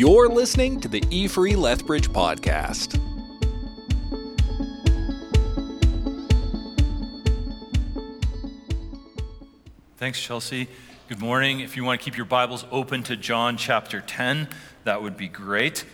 You're listening to the E Free Lethbridge podcast. Thanks, Chelsea. Good morning. If you want to keep your Bibles open to John chapter 10, that would be great.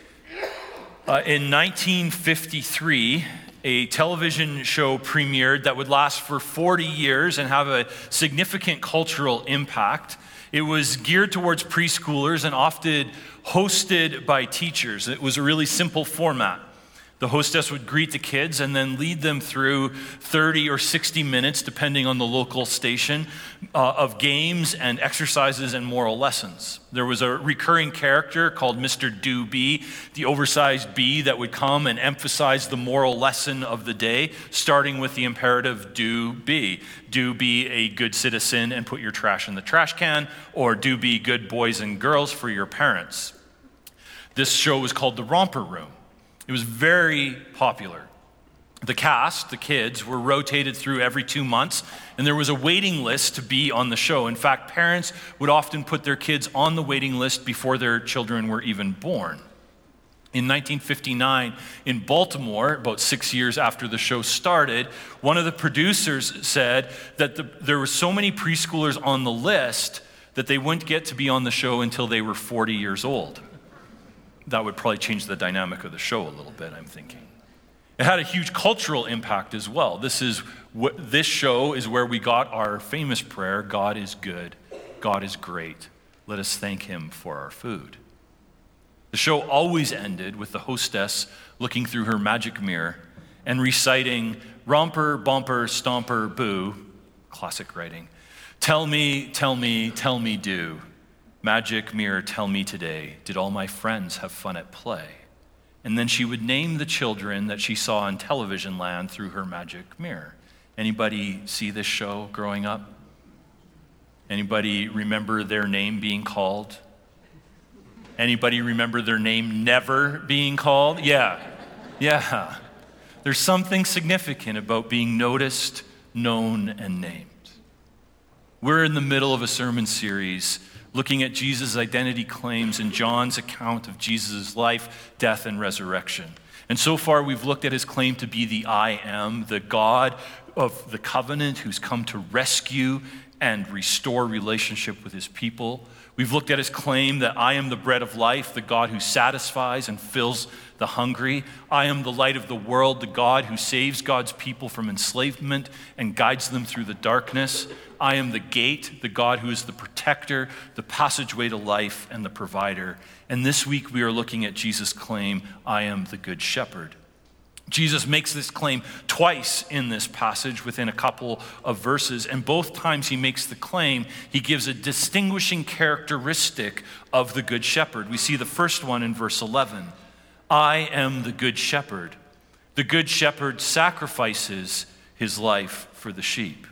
Uh, in 1953, a television show premiered that would last for 40 years and have a significant cultural impact. It was geared towards preschoolers and often hosted by teachers. It was a really simple format. The hostess would greet the kids and then lead them through 30 or 60 minutes, depending on the local station, uh, of games and exercises and moral lessons. There was a recurring character called Mr. Do-Bee, the oversized bee that would come and emphasize the moral lesson of the day, starting with the imperative do be. Do be a good citizen and put your trash in the trash can, or do be good boys and girls for your parents. This show was called The Romper Room. It was very popular. The cast, the kids, were rotated through every two months, and there was a waiting list to be on the show. In fact, parents would often put their kids on the waiting list before their children were even born. In 1959, in Baltimore, about six years after the show started, one of the producers said that the, there were so many preschoolers on the list that they wouldn't get to be on the show until they were 40 years old that would probably change the dynamic of the show a little bit, I'm thinking. It had a huge cultural impact as well. This is what this show is where we got our famous prayer, God is good, God is great. Let us thank him for our food. The show always ended with the hostess looking through her magic mirror and reciting romper, bumper, stomper, boo, classic writing. Tell me, tell me, tell me, do. Magic mirror, tell me today, did all my friends have fun at play? And then she would name the children that she saw in television land through her magic mirror. Anybody see this show growing up? Anybody remember their name being called? Anybody remember their name never being called? Yeah. Yeah. There's something significant about being noticed, known, and named. We're in the middle of a sermon series looking at Jesus' identity claims in John's account of Jesus' life, death, and resurrection. And so far, we've looked at his claim to be the I am, the God of the covenant who's come to rescue and restore relationship with his people. We've looked at his claim that I am the bread of life, the God who satisfies and fills the hungry. I am the light of the world, the God who saves God's people from enslavement and guides them through the darkness. I am the gate, the God who is the protector, the passageway to life, and the provider. And this week we are looking at Jesus' claim I am the good shepherd. Jesus makes this claim twice in this passage within a couple of verses, and both times he makes the claim, he gives a distinguishing characteristic of the Good Shepherd. We see the first one in verse 11 I am the Good Shepherd. The Good Shepherd sacrifices his life for the sheep.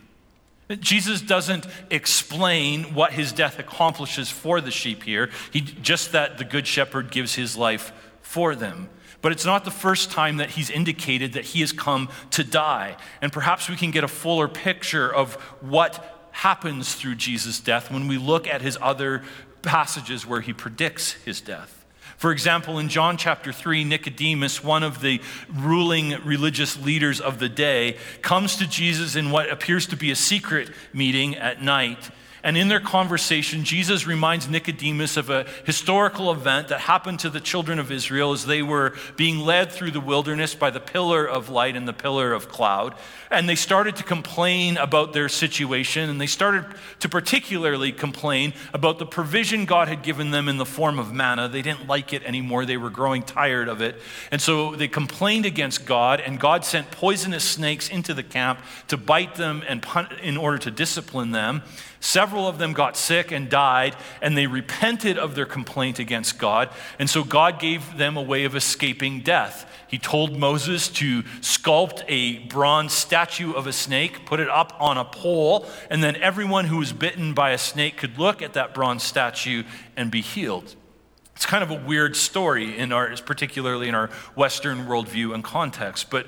Jesus doesn't explain what his death accomplishes for the sheep here, he, just that the Good Shepherd gives his life for them. But it's not the first time that he's indicated that he has come to die. And perhaps we can get a fuller picture of what happens through Jesus' death when we look at his other passages where he predicts his death. For example, in John chapter 3, Nicodemus, one of the ruling religious leaders of the day, comes to Jesus in what appears to be a secret meeting at night and in their conversation, Jesus reminds Nicodemus of a historical event that happened to the children of Israel as they were being led through the wilderness by the pillar of light and the pillar of cloud. And they started to complain about their situation, and they started to particularly complain about the provision God had given them in the form of manna. They didn't like it anymore, they were growing tired of it. And so they complained against God, and God sent poisonous snakes into the camp to bite them and pun- in order to discipline them. Several of them got sick and died, and they repented of their complaint against God. And so God gave them a way of escaping death. He told Moses to sculpt a bronze statue of a snake, put it up on a pole, and then everyone who was bitten by a snake could look at that bronze statue and be healed. It's kind of a weird story in our, particularly in our Western worldview and context. But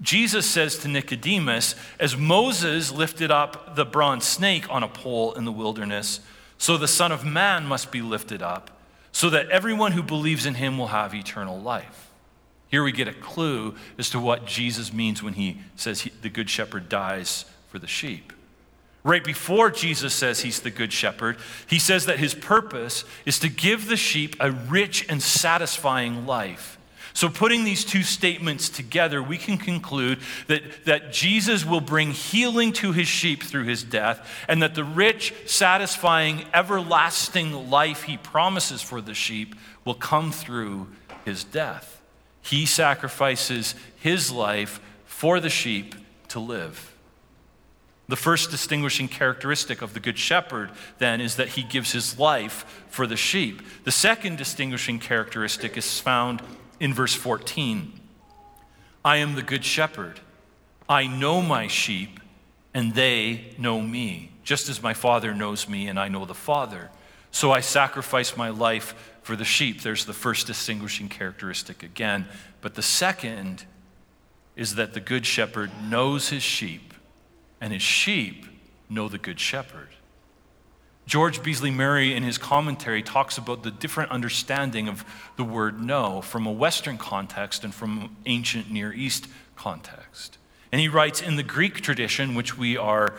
Jesus says to Nicodemus, as Moses lifted up the bronze snake on a pole in the wilderness, so the Son of Man must be lifted up, so that everyone who believes in him will have eternal life. Here we get a clue as to what Jesus means when he says he, the good shepherd dies for the sheep. Right before Jesus says he's the good shepherd, he says that his purpose is to give the sheep a rich and satisfying life. So, putting these two statements together, we can conclude that, that Jesus will bring healing to his sheep through his death, and that the rich, satisfying, everlasting life he promises for the sheep will come through his death. He sacrifices his life for the sheep to live. The first distinguishing characteristic of the Good Shepherd, then, is that he gives his life for the sheep. The second distinguishing characteristic is found in verse 14 I am the Good Shepherd. I know my sheep, and they know me, just as my Father knows me, and I know the Father. So I sacrifice my life for the sheep. There's the first distinguishing characteristic again. But the second is that the Good Shepherd knows his sheep and his sheep know the Good Shepherd. George Beasley Murray, in his commentary, talks about the different understanding of the word know from a Western context and from ancient Near East context. And he writes In the Greek tradition, which we are,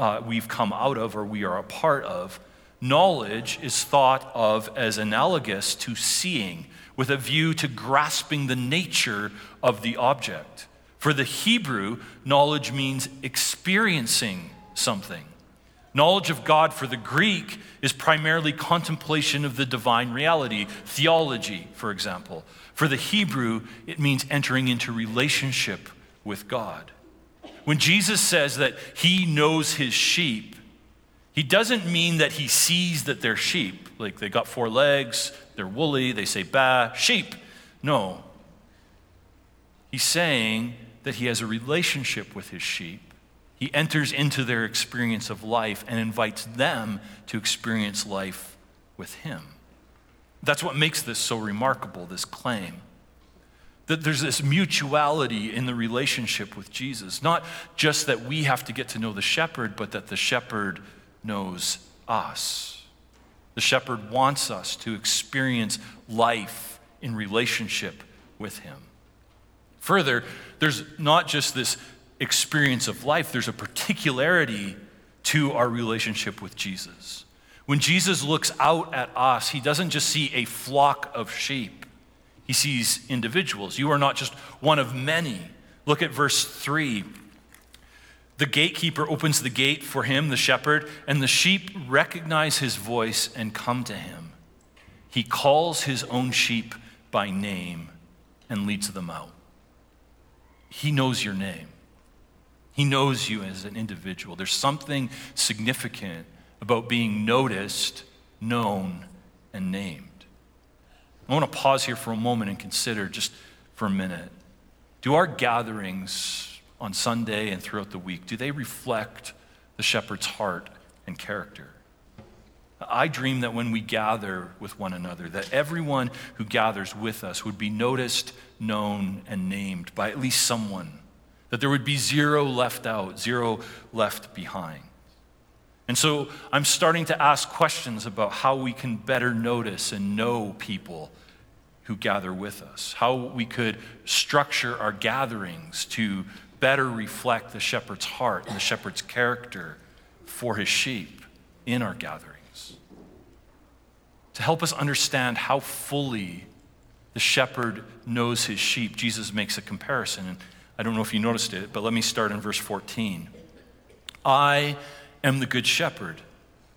uh, we've come out of or we are a part of, knowledge is thought of as analogous to seeing, with a view to grasping the nature of the object. For the Hebrew, knowledge means experiencing something. Knowledge of God for the Greek is primarily contemplation of the divine reality, theology, for example. For the Hebrew, it means entering into relationship with God. When Jesus says that he knows his sheep, he doesn't mean that he sees that they're sheep, like they got four legs, they're woolly, they say ba, sheep. No. He's saying that he has a relationship with his sheep. He enters into their experience of life and invites them to experience life with him. That's what makes this so remarkable, this claim. That there's this mutuality in the relationship with Jesus. Not just that we have to get to know the shepherd, but that the shepherd knows us. The shepherd wants us to experience life in relationship with him. Further, there's not just this experience of life, there's a particularity to our relationship with Jesus. When Jesus looks out at us, he doesn't just see a flock of sheep, he sees individuals. You are not just one of many. Look at verse 3. The gatekeeper opens the gate for him, the shepherd, and the sheep recognize his voice and come to him. He calls his own sheep by name and leads them out. He knows your name. He knows you as an individual. There's something significant about being noticed, known, and named. I want to pause here for a moment and consider just for a minute. Do our gatherings on Sunday and throughout the week, do they reflect the shepherd's heart and character? I dream that when we gather with one another, that everyone who gathers with us would be noticed, known, and named by at least someone. That there would be zero left out, zero left behind. And so I'm starting to ask questions about how we can better notice and know people who gather with us, how we could structure our gatherings to better reflect the shepherd's heart and the shepherd's character for his sheep in our gathering to help us understand how fully the shepherd knows his sheep, Jesus makes a comparison. And I don't know if you noticed it, but let me start in verse 14. I am the good shepherd.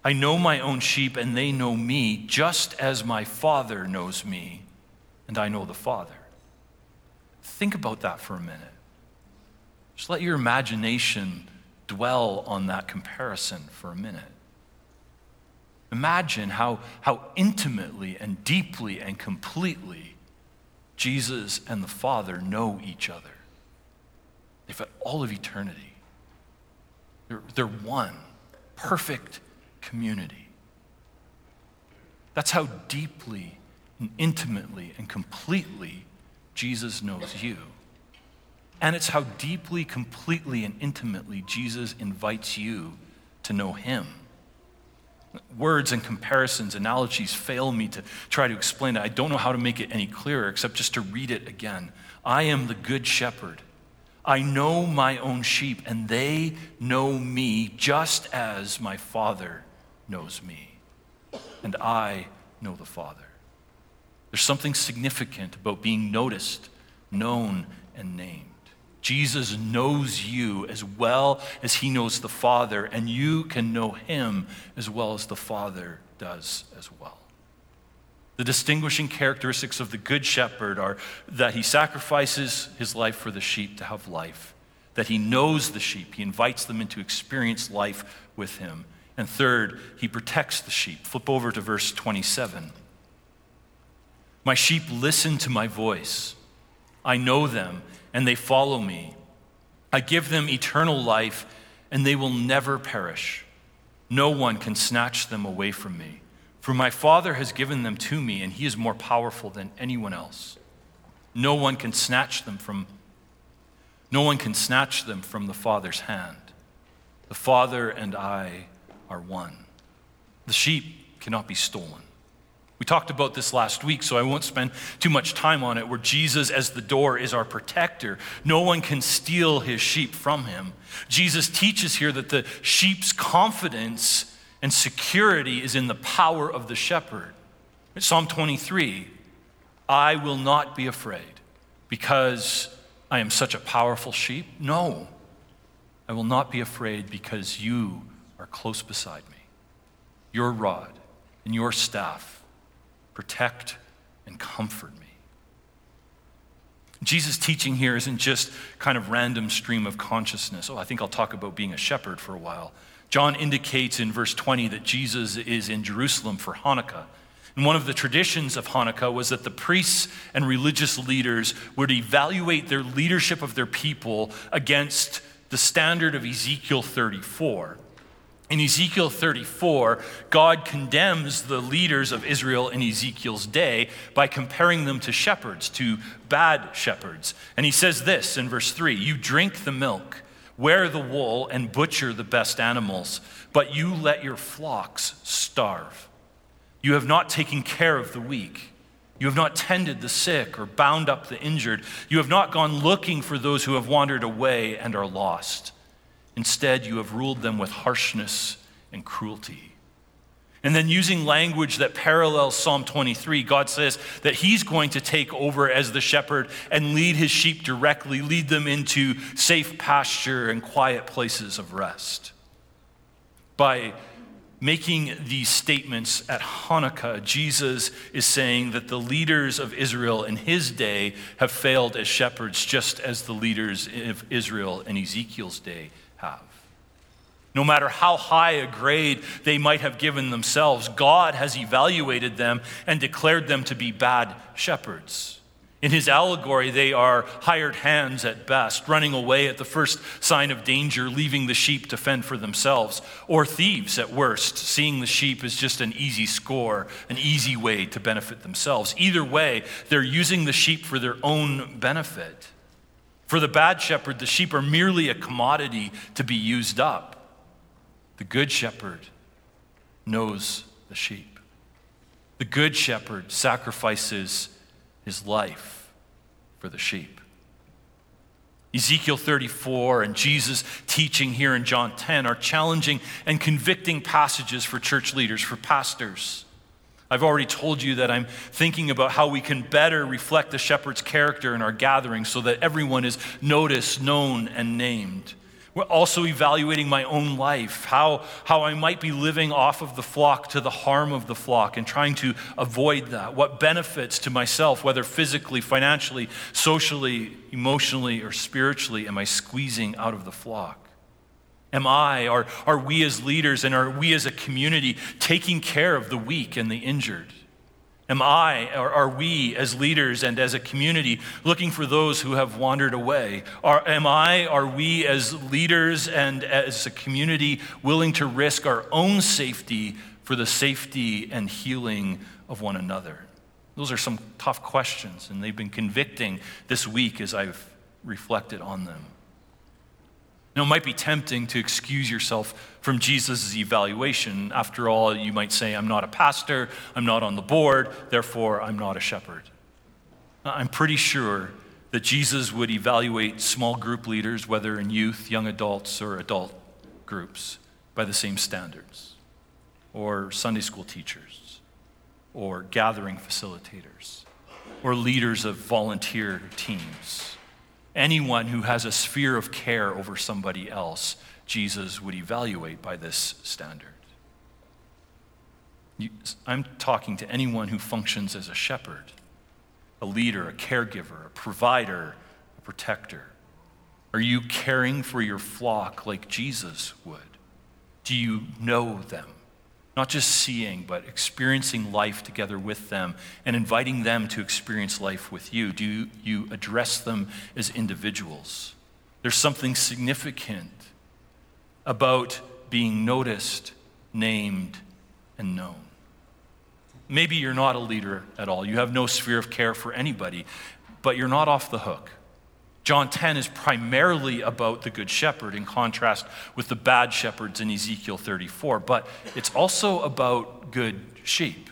I know my own sheep, and they know me, just as my Father knows me, and I know the Father. Think about that for a minute. Just let your imagination dwell on that comparison for a minute. Imagine how, how intimately and deeply and completely Jesus and the Father know each other. They've had all of eternity. They're, they're one, perfect community. That's how deeply and intimately and completely Jesus knows you. And it's how deeply, completely, and intimately Jesus invites you to know him. Words and comparisons, analogies fail me to try to explain it. I don't know how to make it any clearer except just to read it again. I am the good shepherd. I know my own sheep, and they know me just as my Father knows me. And I know the Father. There's something significant about being noticed, known, and named. Jesus knows you as well as he knows the Father, and you can know him as well as the Father does as well. The distinguishing characteristics of the Good Shepherd are that he sacrifices his life for the sheep to have life, that he knows the sheep, he invites them into experience life with him. And third, he protects the sheep. Flip over to verse 27. My sheep listen to my voice. I know them and they follow me. I give them eternal life, and they will never perish. No one can snatch them away from me. For my Father has given them to me, and he is more powerful than anyone else. No one can snatch them from no one can snatch them from the Father's hand. The Father and I are one. The sheep cannot be stolen. We talked about this last week, so I won't spend too much time on it, where Jesus, as the door, is our protector. No one can steal his sheep from him. Jesus teaches here that the sheep's confidence and security is in the power of the shepherd. Psalm 23 I will not be afraid because I am such a powerful sheep. No, I will not be afraid because you are close beside me. Your rod and your staff protect, and comfort me. Jesus' teaching here isn't just kind of random stream of consciousness. Oh, I think I'll talk about being a shepherd for a while. John indicates in verse 20 that Jesus is in Jerusalem for Hanukkah. And one of the traditions of Hanukkah was that the priests and religious leaders would evaluate their leadership of their people against the standard of Ezekiel 34. In Ezekiel 34, God condemns the leaders of Israel in Ezekiel's day by comparing them to shepherds, to bad shepherds. And he says this in verse 3 You drink the milk, wear the wool, and butcher the best animals, but you let your flocks starve. You have not taken care of the weak. You have not tended the sick or bound up the injured. You have not gone looking for those who have wandered away and are lost. Instead, you have ruled them with harshness and cruelty. And then, using language that parallels Psalm 23, God says that He's going to take over as the shepherd and lead His sheep directly, lead them into safe pasture and quiet places of rest. By making these statements at Hanukkah, Jesus is saying that the leaders of Israel in his day have failed as shepherds, just as the leaders of Israel in Ezekiel's day have. No matter how high a grade they might have given themselves, God has evaluated them and declared them to be bad shepherds. In his allegory, they are hired hands at best, running away at the first sign of danger, leaving the sheep to fend for themselves, or thieves at worst, seeing the sheep as just an easy score, an easy way to benefit themselves. Either way, they're using the sheep for their own benefit. For the bad shepherd, the sheep are merely a commodity to be used up. The good shepherd knows the sheep. The good shepherd sacrifices his life for the sheep. Ezekiel 34 and Jesus' teaching here in John 10 are challenging and convicting passages for church leaders, for pastors. I've already told you that I'm thinking about how we can better reflect the shepherd's character in our gatherings so that everyone is noticed, known, and named. We're also evaluating my own life, how, how I might be living off of the flock to the harm of the flock and trying to avoid that. What benefits to myself, whether physically, financially, socially, emotionally, or spiritually, am I squeezing out of the flock? Am I, are, are we as leaders and are we as a community taking care of the weak and the injured? Am I, or are we as leaders and as a community looking for those who have wandered away? Are, am I, are we as leaders and as a community willing to risk our own safety for the safety and healing of one another? Those are some tough questions, and they've been convicting this week as I've reflected on them. Now, it might be tempting to excuse yourself from Jesus' evaluation. After all, you might say, I'm not a pastor, I'm not on the board, therefore, I'm not a shepherd. I'm pretty sure that Jesus would evaluate small group leaders, whether in youth, young adults, or adult groups, by the same standards, or Sunday school teachers, or gathering facilitators, or leaders of volunteer teams Anyone who has a sphere of care over somebody else, Jesus would evaluate by this standard. I'm talking to anyone who functions as a shepherd, a leader, a caregiver, a provider, a protector. Are you caring for your flock like Jesus would? Do you know them? Not just seeing, but experiencing life together with them and inviting them to experience life with you. Do you, address them as individuals? There's something significant about being noticed, named, and known. Maybe you're not a leader at all. You have no sphere of care for anybody, but you're not off the hook. John 10 is primarily about the Good Shepherd in contrast with the bad shepherds in Ezekiel 34, but it's also about good sheep.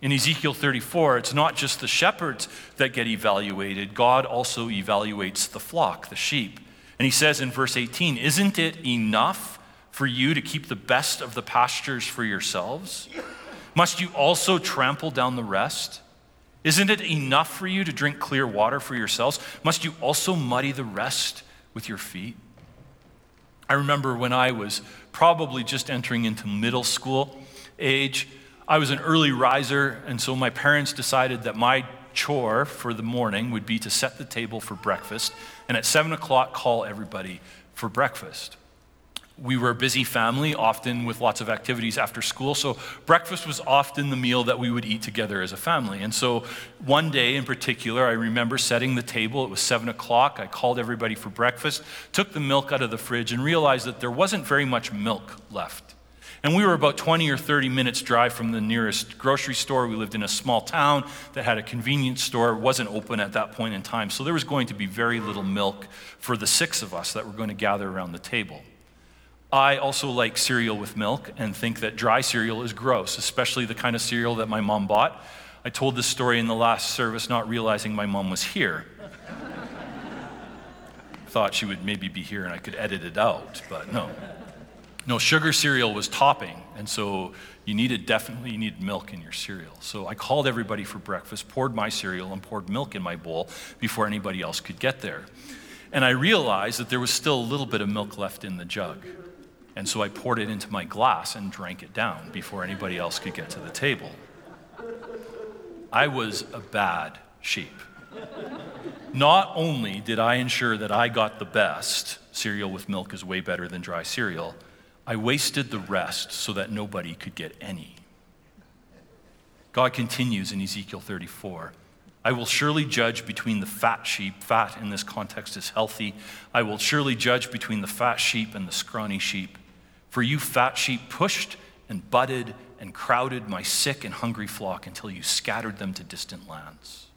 In Ezekiel 34, it's not just the shepherds that get evaluated, God also evaluates the flock, the sheep. And he says in verse 18, Isn't it enough for you to keep the best of the pastures for yourselves? Must you also trample down the rest? Isn't it enough for you to drink clear water for yourselves? Must you also muddy the rest with your feet? I remember when I was probably just entering into middle school age, I was an early riser, and so my parents decided that my chore for the morning would be to set the table for breakfast, and at seven o'clock, call everybody for breakfast we were a busy family, often with lots of activities after school. So, breakfast was often the meal that we would eat together as a family. And so, one day in particular, I remember setting the table. It was seven o'clock. I called everybody for breakfast, took the milk out of the fridge, and realized that there wasn't very much milk left. And we were about 20 or 30 minutes drive from the nearest grocery store. We lived in a small town that had a convenience store. It wasn't open at that point in time. So there was going to be very little milk for the six of us that were going to gather around the table. I also like cereal with milk and think that dry cereal is gross, especially the kind of cereal that my mom bought. I told this story in the last service, not realizing my mom was here. Thought she would maybe be here and I could edit it out, but no. No, sugar cereal was topping, and so you needed definitely you needed milk in your cereal. So I called everybody for breakfast, poured my cereal, and poured milk in my bowl before anybody else could get there. And I realized that there was still a little bit of milk left in the jug. And so I poured it into my glass and drank it down before anybody else could get to the table. I was a bad sheep. Not only did I ensure that I got the best, cereal with milk is way better than dry cereal, I wasted the rest so that nobody could get any. God continues in Ezekiel 34 I will surely judge between the fat sheep. Fat in this context is healthy. I will surely judge between the fat sheep and the scrawny sheep. For you fat sheep pushed and butted and crowded my sick and hungry flock until you scattered them to distant lands.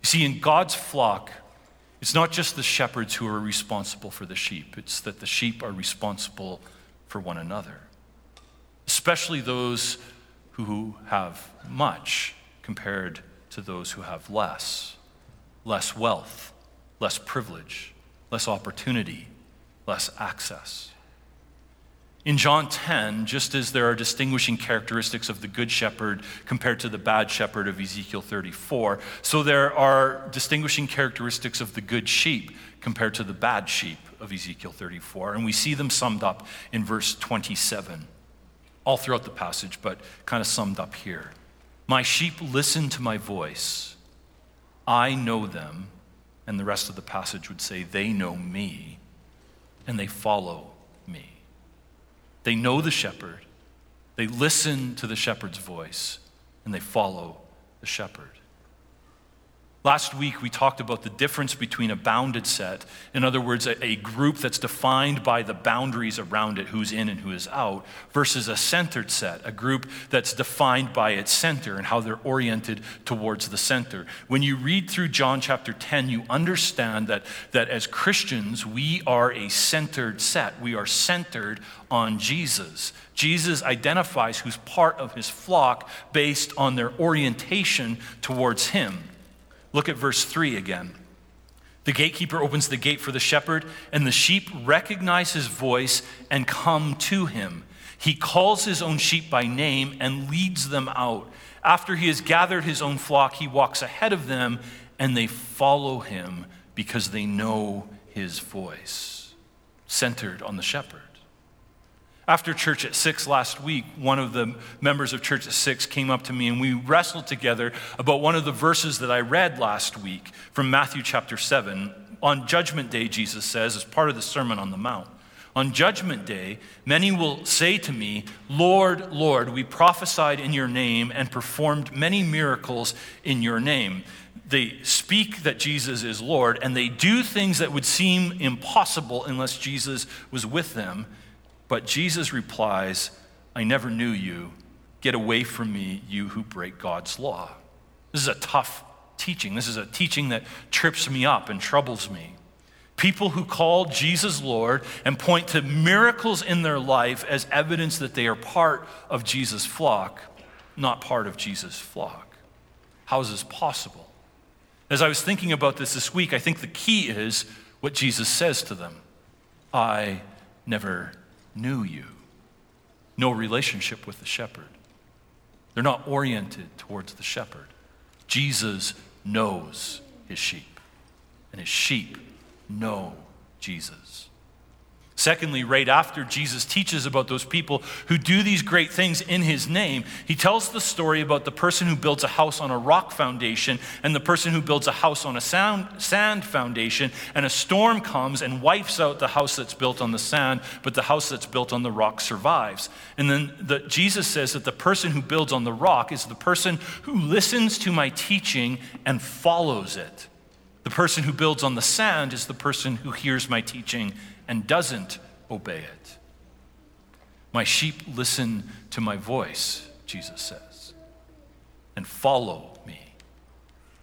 You see, in God's flock, it's not just the shepherds who are responsible for the sheep, it's that the sheep are responsible for one another, especially those who have much compared to those who have less less wealth, less privilege, less opportunity, less access. In John 10, just as there are distinguishing characteristics of the good shepherd compared to the bad shepherd of Ezekiel 34, so there are distinguishing characteristics of the good sheep compared to the bad sheep of Ezekiel 34. And we see them summed up in verse 27, all throughout the passage, but kind of summed up here. My sheep listen to my voice. I know them. And the rest of the passage would say, they know me, and they follow they know the shepherd, they listen to the shepherd's voice, and they follow the shepherd. Last week, we talked about the difference between a bounded set, in other words, a, a, group that's defined by the boundaries around it, who's in and who is out, versus a centered set, a group that's defined by its center and how they're oriented towards the center. When you read through John chapter 10, you understand that, that as Christians, we are a centered set. We are centered on Jesus. Jesus identifies who's part of his flock based on their orientation towards him. Look at verse 3 again. The gatekeeper opens the gate for the shepherd, and the sheep recognize his voice and come to him. He calls his own sheep by name and leads them out. After he has gathered his own flock, he walks ahead of them, and they follow him because they know his voice. Centered on the shepherd. After church at six last week, one of the members of church at six came up to me and we wrestled together about one of the verses that I read last week from Matthew chapter 7. On Judgment Day, Jesus says, as part of the Sermon on the Mount, on Judgment Day, many will say to me, Lord, Lord, we prophesied in your name and performed many miracles in your name. They speak that Jesus is Lord, and they do things that would seem impossible unless Jesus was with them. But Jesus replies, I never knew you. Get away from me, you who break God's law. This is a tough teaching. This is a teaching that trips me up and troubles me. People who call Jesus Lord and point to miracles in their life as evidence that they are part of Jesus' flock, not part of Jesus' flock. How is this possible? As I was thinking about this this week, I think the key is what Jesus says to them I never knew you. No relationship with the shepherd. They're not oriented towards the shepherd. Jesus knows his sheep, and his sheep know Jesus. Secondly, right after Jesus teaches about those people who do these great things in his name, he tells the story about the person who builds a house on a rock foundation and the person who builds a house on a sand foundation, and a storm comes and wipes out the house that's built on the sand, but the house that's built on the rock survives. And then the, Jesus says that the person who builds on the rock is the person who listens to my teaching and follows it. The person who builds on the sand is the person who hears my teaching and doesn't obey it. My sheep listen to my voice, Jesus says, and follow me.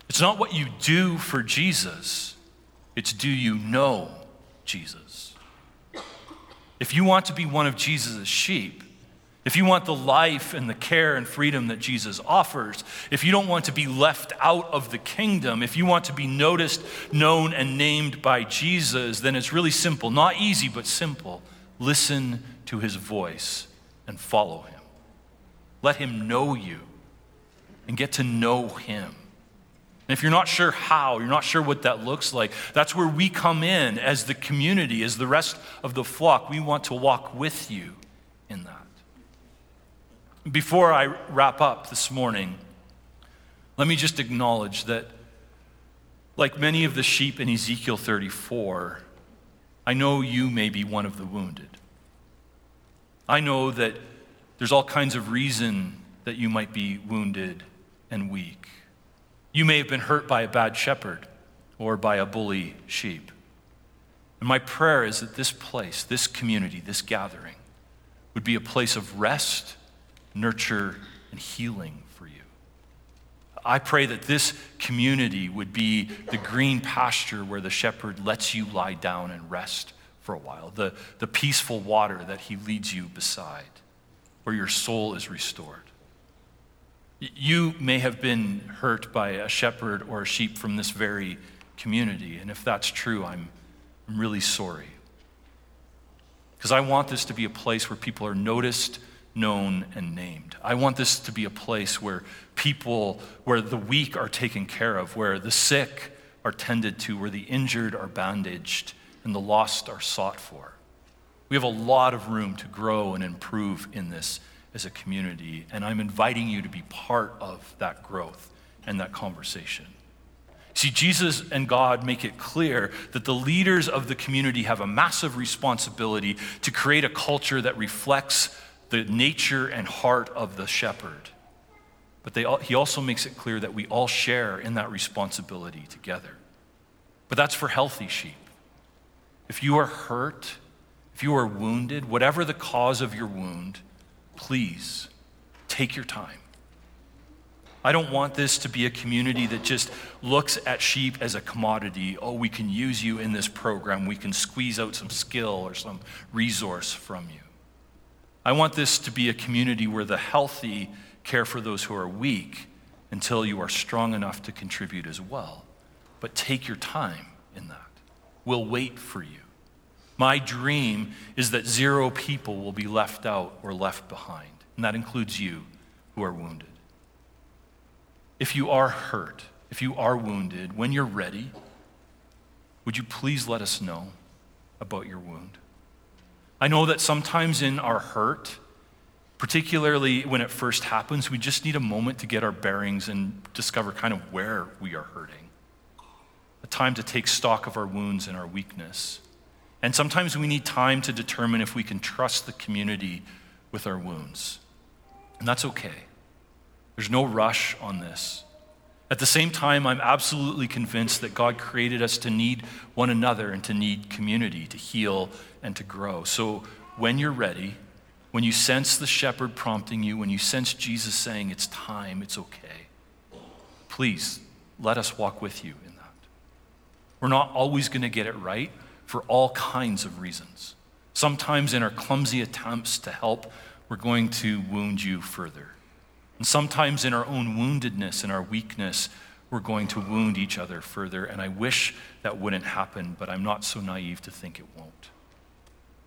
It's not what you do for Jesus, it's do you know Jesus? If you want to be one of Jesus' sheep, if you want the life and the care and freedom that Jesus offers, if you don't want to be left out of the kingdom, if you want to be noticed, known, and named by Jesus, then it's really simple. Not easy, but simple. Listen to his voice and follow him. Let him know you and get to know him. And if you're not sure how, you're not sure what that looks like, that's where we come in as the community, as the rest of the flock. We want to walk with you in that. Before I wrap up this morning, let me just acknowledge that, like many of the sheep in Ezekiel 34, I know you may be one of the wounded. I know that there's all kinds of reason that you might be wounded and weak. You may have been hurt by a bad shepherd or by a bully sheep. And my prayer is that this place, this community, this gathering would be a place of rest nurture, and healing for you. I pray that this community would be the green pasture where the shepherd lets you lie down and rest for a while, the, the peaceful water that he leads you beside, where your soul is restored. You may have been hurt by a shepherd or a sheep from this very community, and if that's true, I'm, I'm really sorry. Because I want this to be a place where people are noticed known and named. I want this to be a place where people, where the weak are taken care of, where the sick are tended to, where the injured are bandaged, and the lost are sought for. We have a lot of room to grow and improve in this as a community, and I'm inviting you to be part of that growth and that conversation. See, Jesus and God make it clear that the leaders of the community have a massive responsibility to create a culture that reflects the nature and heart of the shepherd. But he also makes it clear that we all share in that responsibility together. But that's for healthy sheep. If you are hurt, if you are wounded, whatever the cause of your wound, please take your time. I don't want this to be a community that just looks at sheep as a commodity. Oh, we can use you in this program. We can squeeze out some skill or some resource from you. I want this to be a community where the healthy care for those who are weak until you are strong enough to contribute as well. But take your time in that. We'll wait for you. My dream is that zero people will be left out or left behind, and that includes you who are wounded. If you are hurt, if you are wounded, when you're ready, would you please let us know about your wound? I know that sometimes in our hurt, particularly when it first happens, we just need a moment to get our bearings and discover kind of where we are hurting. A time to take stock of our wounds and our weakness. And sometimes we need time to determine if we can trust the community with our wounds. And that's okay. There's no rush on this. At the same time, I'm absolutely convinced that God created us to need one another and to need community, to heal and to grow. So when you're ready, when you sense the shepherd prompting you, when you sense Jesus saying it's time, it's okay, please let us walk with you in that. We're not always going to get it right for all kinds of reasons. Sometimes, in our clumsy attempts to help, we're going to wound you further. And sometimes in our own woundedness and our weakness, we're going to wound each other further. And I wish that wouldn't happen, but I'm not so naive to think it won't.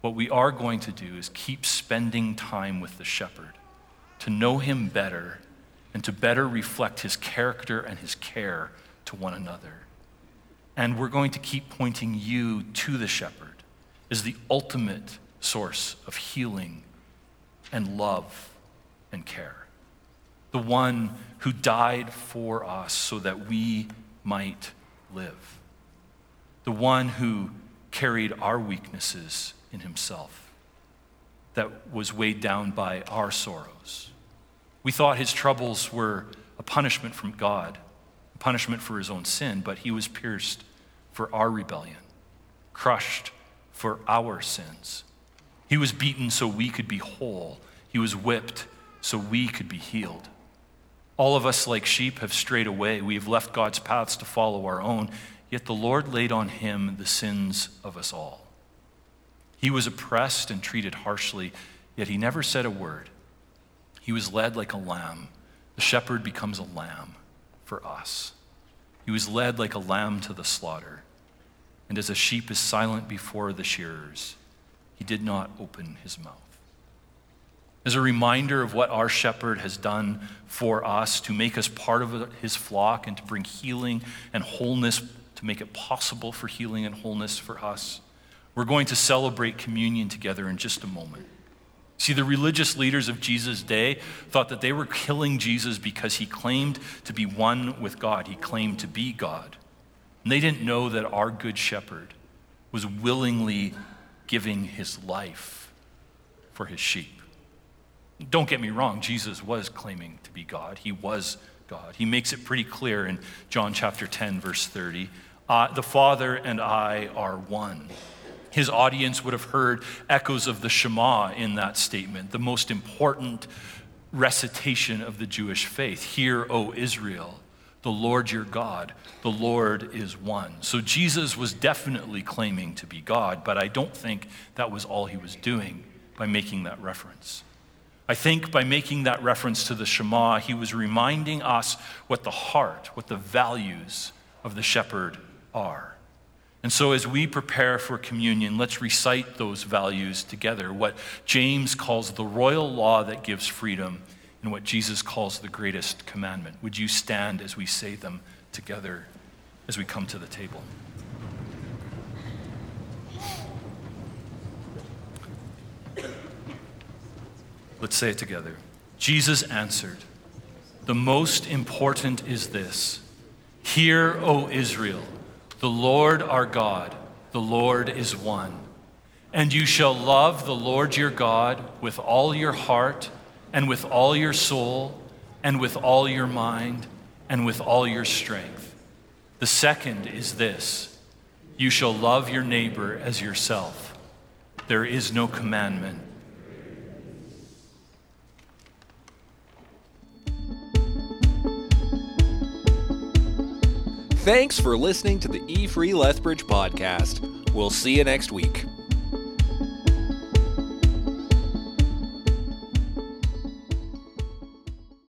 What we are going to do is keep spending time with the shepherd, to know him better, and to better reflect his character and his care to one another. And we're going to keep pointing you to the shepherd as the ultimate source of healing and love and care the one who died for us so that we might live, the one who carried our weaknesses in himself, that was weighed down by our sorrows. We thought his troubles were a punishment from God, a punishment for his own sin, but he was pierced for our rebellion, crushed for our sins. He was beaten so we could be whole, he was whipped so we could be healed. All of us, like sheep, have strayed away. We have left God's paths to follow our own, yet the Lord laid on him the sins of us all. He was oppressed and treated harshly, yet he never said a word. He was led like a lamb. The shepherd becomes a lamb for us. He was led like a lamb to the slaughter. And as a sheep is silent before the shearers, he did not open his mouth as a reminder of what our shepherd has done for us to make us part of his flock and to bring healing and wholeness, to make it possible for healing and wholeness for us. We're going to celebrate communion together in just a moment. See, the religious leaders of Jesus' day thought that they were killing Jesus because he claimed to be one with God. He claimed to be God. And they didn't know that our good shepherd was willingly giving his life for his sheep. Don't get me wrong, Jesus was claiming to be God. He was God. He makes it pretty clear in John chapter 10, verse 30. Uh, the Father and I are one. His audience would have heard echoes of the Shema in that statement, the most important recitation of the Jewish faith. Hear, O Israel, the Lord your God, the Lord is one. So Jesus was definitely claiming to be God, but I don't think that was all he was doing by making that reference. I think by making that reference to the Shema, he was reminding us what the heart, what the values of the shepherd are. And so, as we prepare for communion, let's recite those values together what James calls the royal law that gives freedom, and what Jesus calls the greatest commandment. Would you stand as we say them together as we come to the table? Let's say it together. Jesus answered, The most important is this Hear, O Israel, the Lord our God, the Lord is one. And you shall love the Lord your God with all your heart, and with all your soul, and with all your mind and with all your strength. The second is this you shall love your neighbor as yourself. There is no commandment Thanks for listening to the E Free Lethbridge podcast. We'll see you next week.